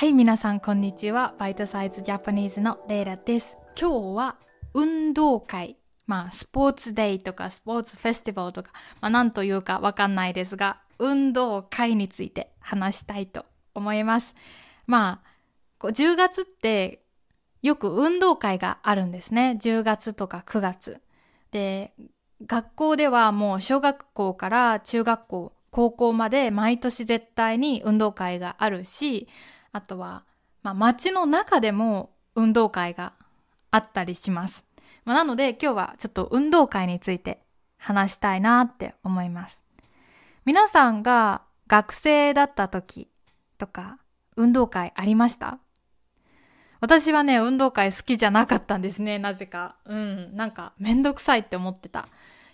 はい、皆さん、こんにちは。バイトサイズジャパニーズのレイラです。今日は運動会。まあ、スポーツデイとかスポーツフェスティバルとか、まあ、なんというかわかんないですが、運動会について話したいと思います。まあ、10月ってよく運動会があるんですね。10月とか9月。で、学校ではもう小学校から中学校、高校まで毎年絶対に運動会があるし、あとは、まあ、街の中でも運動会があったりします。まあ、なので今日はちょっと運動会について話したいなって思います。皆さんが学生だった時とか運動会ありました？私はね、運動会好きじゃなかったんですね、なぜか。うん、なんかめんどくさいって思ってた。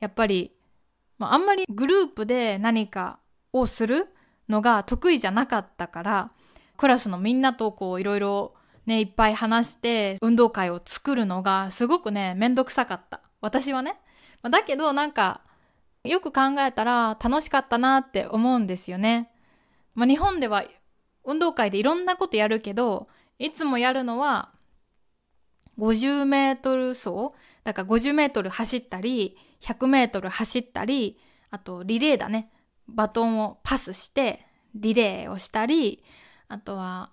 やっぱり、まあ、あんまりグループで何かをするのが得意じゃなかったから、クラスのみんなとこういろいろね、いっぱい話して運動会を作るのがすごくね、めんどくさかった。私はね。だけどなんか、よく考えたら楽しかったなって思うんですよね。まあ、日本では運動会でいろんなことやるけど、いつもやるのは、50メートル走だから50メートル走ったり、100メートル走ったり、あとリレーだね。バトンをパスして、リレーをしたり、あとは、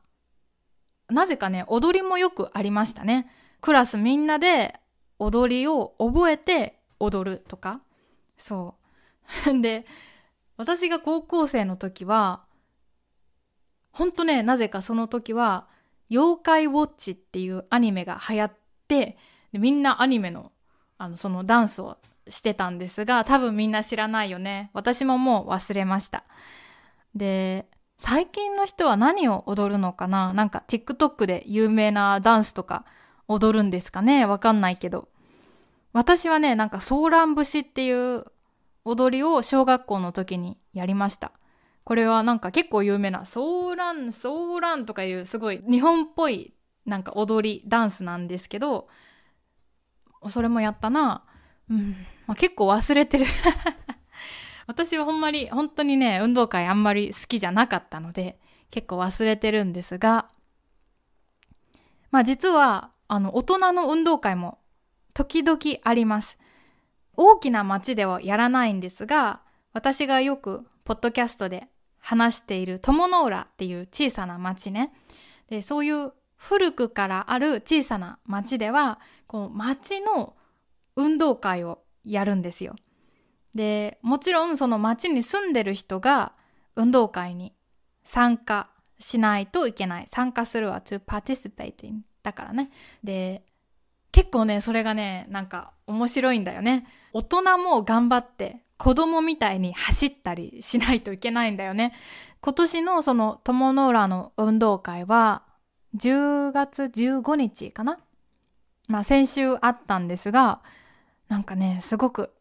なぜかね、踊りもよくありましたね。クラスみんなで踊りを覚えて踊るとか。そう。で、私が高校生の時は、ほんとね、なぜかその時は、妖怪ウォッチっていうアニメが流行って、でみんなアニメの、あの、そのダンスをしてたんですが、多分みんな知らないよね。私ももう忘れました。で、最近の人は何を踊るのかな？なんか TikTok で有名なダンスとか踊るんですかね？わかんないけど。私はね、なんかソーラン節っていう踊りを小学校の時にやりました。これはなんか結構有名なソーラン、ソーランとかいうすごい日本っぽいなんか踊り、ダンスなんですけど、それもやったな。うん。まあ、結構忘れてる。私はほんまに、本当にね、運動会あんまり好きじゃなかったので、結構忘れてるんですが、まあ実は、あの、大人の運動会も時々あります。大きな街ではやらないんですが、私がよく、ポッドキャストで話している友の浦っていう小さな町ね。で、そういう古くからある小さな町では、こう町の運動会をやるんですよ。で、もちろんその町に住んでる人が運動会に参加しないといけない。参加するは to participate in だからね。で、結構ね、それがね、なんか面白いんだよね。大人も頑張って子供みたいに走ったりしないといけないんだよね。今年のその友の浦の運動会は10月15日かなまあ先週あったんですが、なんかね、すごく、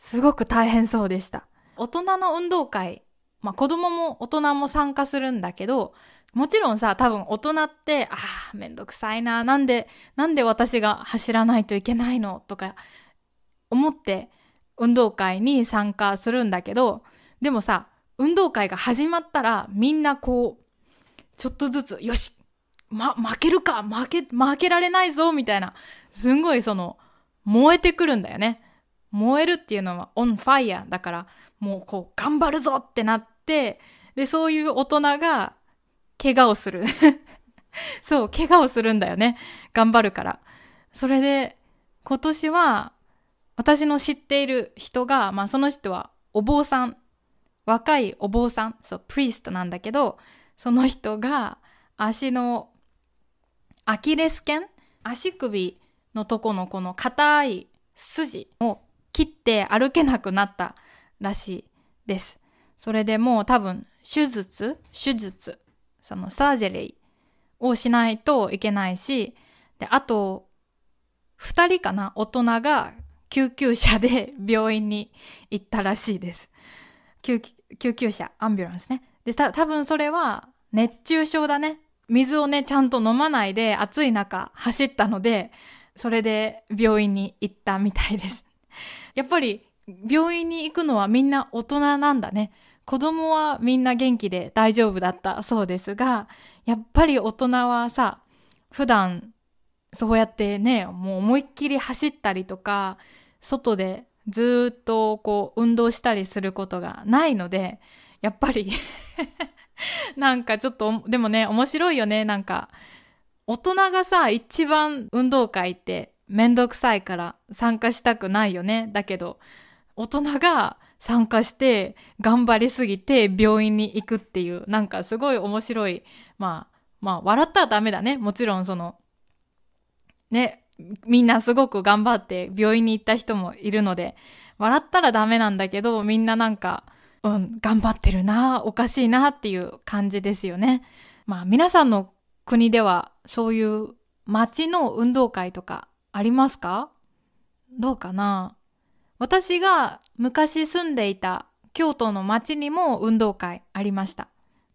すごく大変そうでした。大人の運動会、まあ子供も大人も参加するんだけど、もちろんさ、多分大人って、ああ、めんどくさいな、なんで、なんで私が走らないといけないの？とか思って運動会に参加するんだけど、でもさ、運動会が始まったらみんなこう、ちょっとずつ、よしま、負けるか負け、負けられないぞみたいな、すんごいその、燃えてくるんだよね。燃えるっていうのは on fire だから、もうこう、頑張るぞってなって、で、そういう大人が、怪我をする。そう、怪我をするんだよね。頑張るから。それで、今年は、私の知っている人が、まあその人はお坊さん、若いお坊さん、そう、プリストなんだけど、その人が足のアキレス腱？足首のとこのこの硬い筋を切って歩けなくなったらしいです。それでもう多分手術手術そのサージェリーをしないといけないし、で、あと、二人かな大人が救急車で病院に行ったらしいです。救救急車、アンビュランスね。で、た多分それは熱中症だね。水をね、ちゃんと飲まないで暑い中走ったので、それで病院に行ったみたいです。やっぱり病院に行くのはみんな大人なんだね。子供はみんな元気で大丈夫だったそうですが、やっぱり大人はさ、普段そうやってね、もう思いっきり走ったりとか、外でずっとこう運動したりすることがないので、やっぱり なんかちょっと、でもね、面白いよね。なんか、大人がさ、一番運動会ってめんどくさいから参加したくないよね。だけど、大人が参加して頑張りすぎて病院に行くっていう、なんかすごい面白い。まあ、まあ、笑ったらダメだね。もちろんその、ね、みんなすごく頑張って病院に行った人もいるので、笑ったらダメなんだけど、みんななんか、うん、頑張ってるな、おかしいなっていう感じですよね。まあ皆さんの国ではそういう街の運動会とかありますか？どうかな？私が昔住んでいた京都の街にも運動会ありました。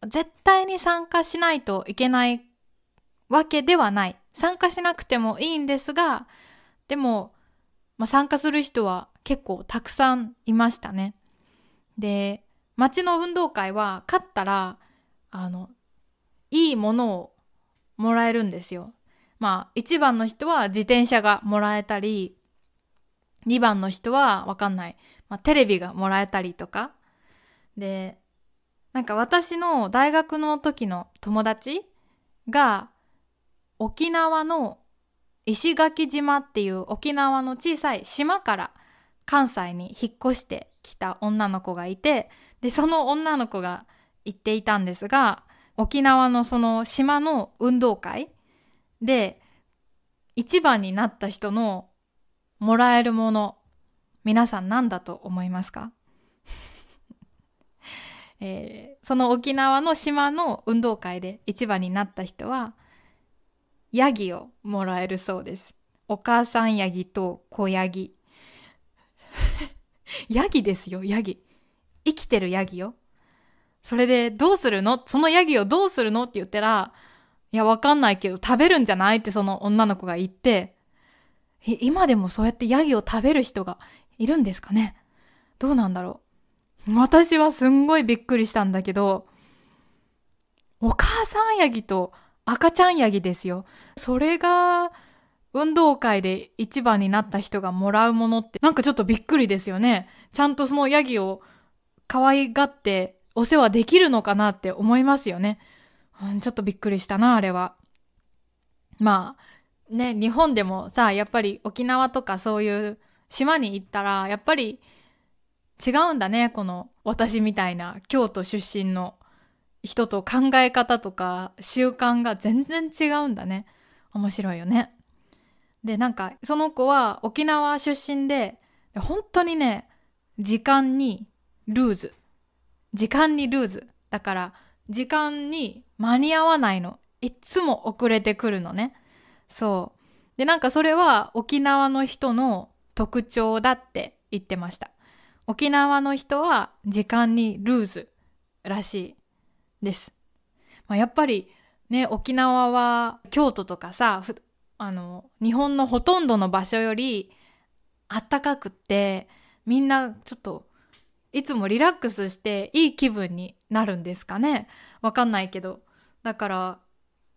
絶対に参加しないといけないわけではない。参加しなくてもいいんですが、でも、まあ、参加する人は結構たくさんいましたね。で、街の運動会は勝ったら、あの、いいものをもらえるんですよ。まあ、1番の人は自転車がもらえたり、2番の人はわかんない、まあ、テレビがもらえたりとか。で、なんか私の大学の時の友達が沖縄の石垣島っていう沖縄の小さい島から関西に引っ越してきた女の子がいて、で、その女の子が言っていたんですが、沖縄のその島の運動会で、一番になった人のもらえるもの、皆さん何だと思いますか？えー、その沖縄の島の運動会で一番になった人は、ヤギをもらえるそうです。お母さんヤギと子ヤギ。ヤギですよ、ヤギ。生きてるヤギよ。それで、どうするの？そのヤギをどうするの？って言ったら、いや、わかんないけど、食べるんじゃないってその女の子が言って、今でもそうやってヤギを食べる人がいるんですかね？どうなんだろう？私はすんごいびっくりしたんだけど、お母さんヤギと赤ちゃんヤギですよ。それが、運動会で一番になった人がもらうものって、なんかちょっとびっくりですよね。ちゃんとそのヤギを可愛がってお世話できるのかなって思いますよね。うん、ちょっとびっくりしたな、あれは。まあ、ね、日本でもさ、やっぱり沖縄とかそういう島に行ったら、やっぱり違うんだね、この私みたいな京都出身の人と考え方とか習慣が全然違うんだね。面白いよね。で、なんか、その子は沖縄出身で、本当にね、時間にルーズ。時間にルーズ。だから、時間に間に合わないの。いつも遅れてくるのね。そう。で、なんかそれは沖縄の人の特徴だって言ってました。沖縄の人は時間にルーズらしい。です。まあ、やっぱりね、沖縄は京都とかさ、あの、日本のほとんどの場所よりあったかくって、みんなちょっといつもリラックスしていい気分になるんですかね？わかんないけど。だから、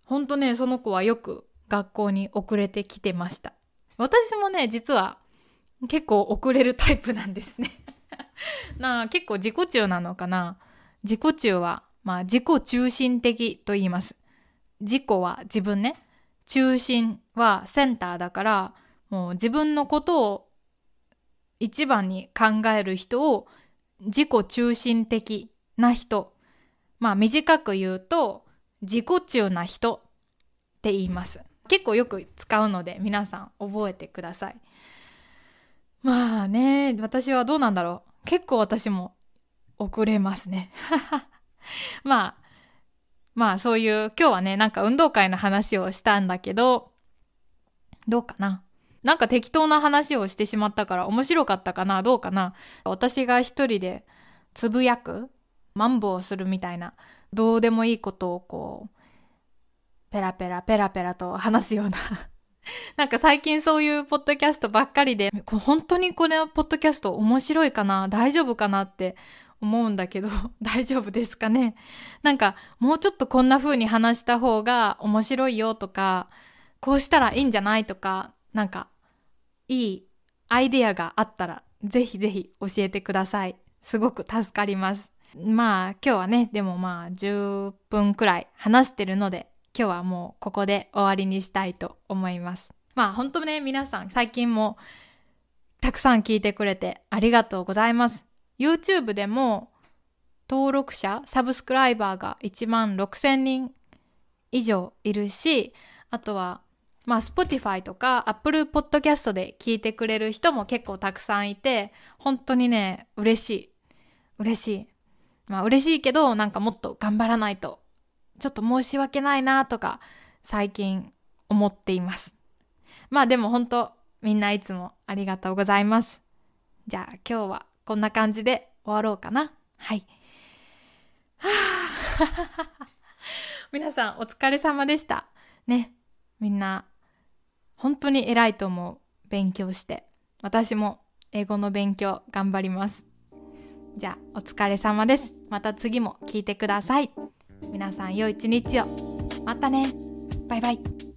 ほんとね、その子はよく学校に遅れてきてました。私もね、実は結構遅れるタイプなんですね なあ、結構自己中なのかな？自己中はまあ、自己中心的と言います。自己は自分ね。中心はセンターだから、もう自分のことを一番に考える人を自己中心的な人。まあ短く言うと自己中な人って言います。結構よく使うので皆さん覚えてください。まあね、私はどうなんだろう。結構私も遅れますね。まあ、まあそういう、今日はね、なんか運動会の話をしたんだけど、どうかななんか適当な話をしてしまったから面白かったかなどうかな。私が一人でつぶやくマンボウするみたいな、どうでもいいことをこう、ペラペラペラペラと話すような。なんか最近そういうポッドキャストばっかりで、本当にこれポッドキャスト面白いかな大丈夫かなって思うんだけど 大丈夫ですかね。なんかもうちょっとこんな風に話した方が面白いよとかこうしたらいいんじゃないとかなんかいいアイデアがあったらぜひぜひ教えてください。すごく助かります。まあ今日はねでもまあ10分くらい話してるので今日はもうここで終わりにしたいと思います。まあ本当ね皆さん最近もたくさん聞いてくれてありがとうございます。YouTube でも登録者サブスクライバーが1万6000人以上いるしあとはまあ Spotify とか Apple Podcast で聞いてくれる人も結構たくさんいて本当にね嬉しい。嬉しい。まあ嬉しいけどなんかもっと頑張らないと。ちょっと申し訳ないなとか最近思っています。まあでも本当みんないつもありがとうございます。じゃあ今日はこんな感じで終わろうかな。はい。はあ 皆さんお疲れ様でした。ね。みんな本当に偉いと思う。勉強して。私も英語の勉強頑張ります。じゃあお疲れ様です。また次も聞いてください。皆さん良い一日を。またね。バイバイ。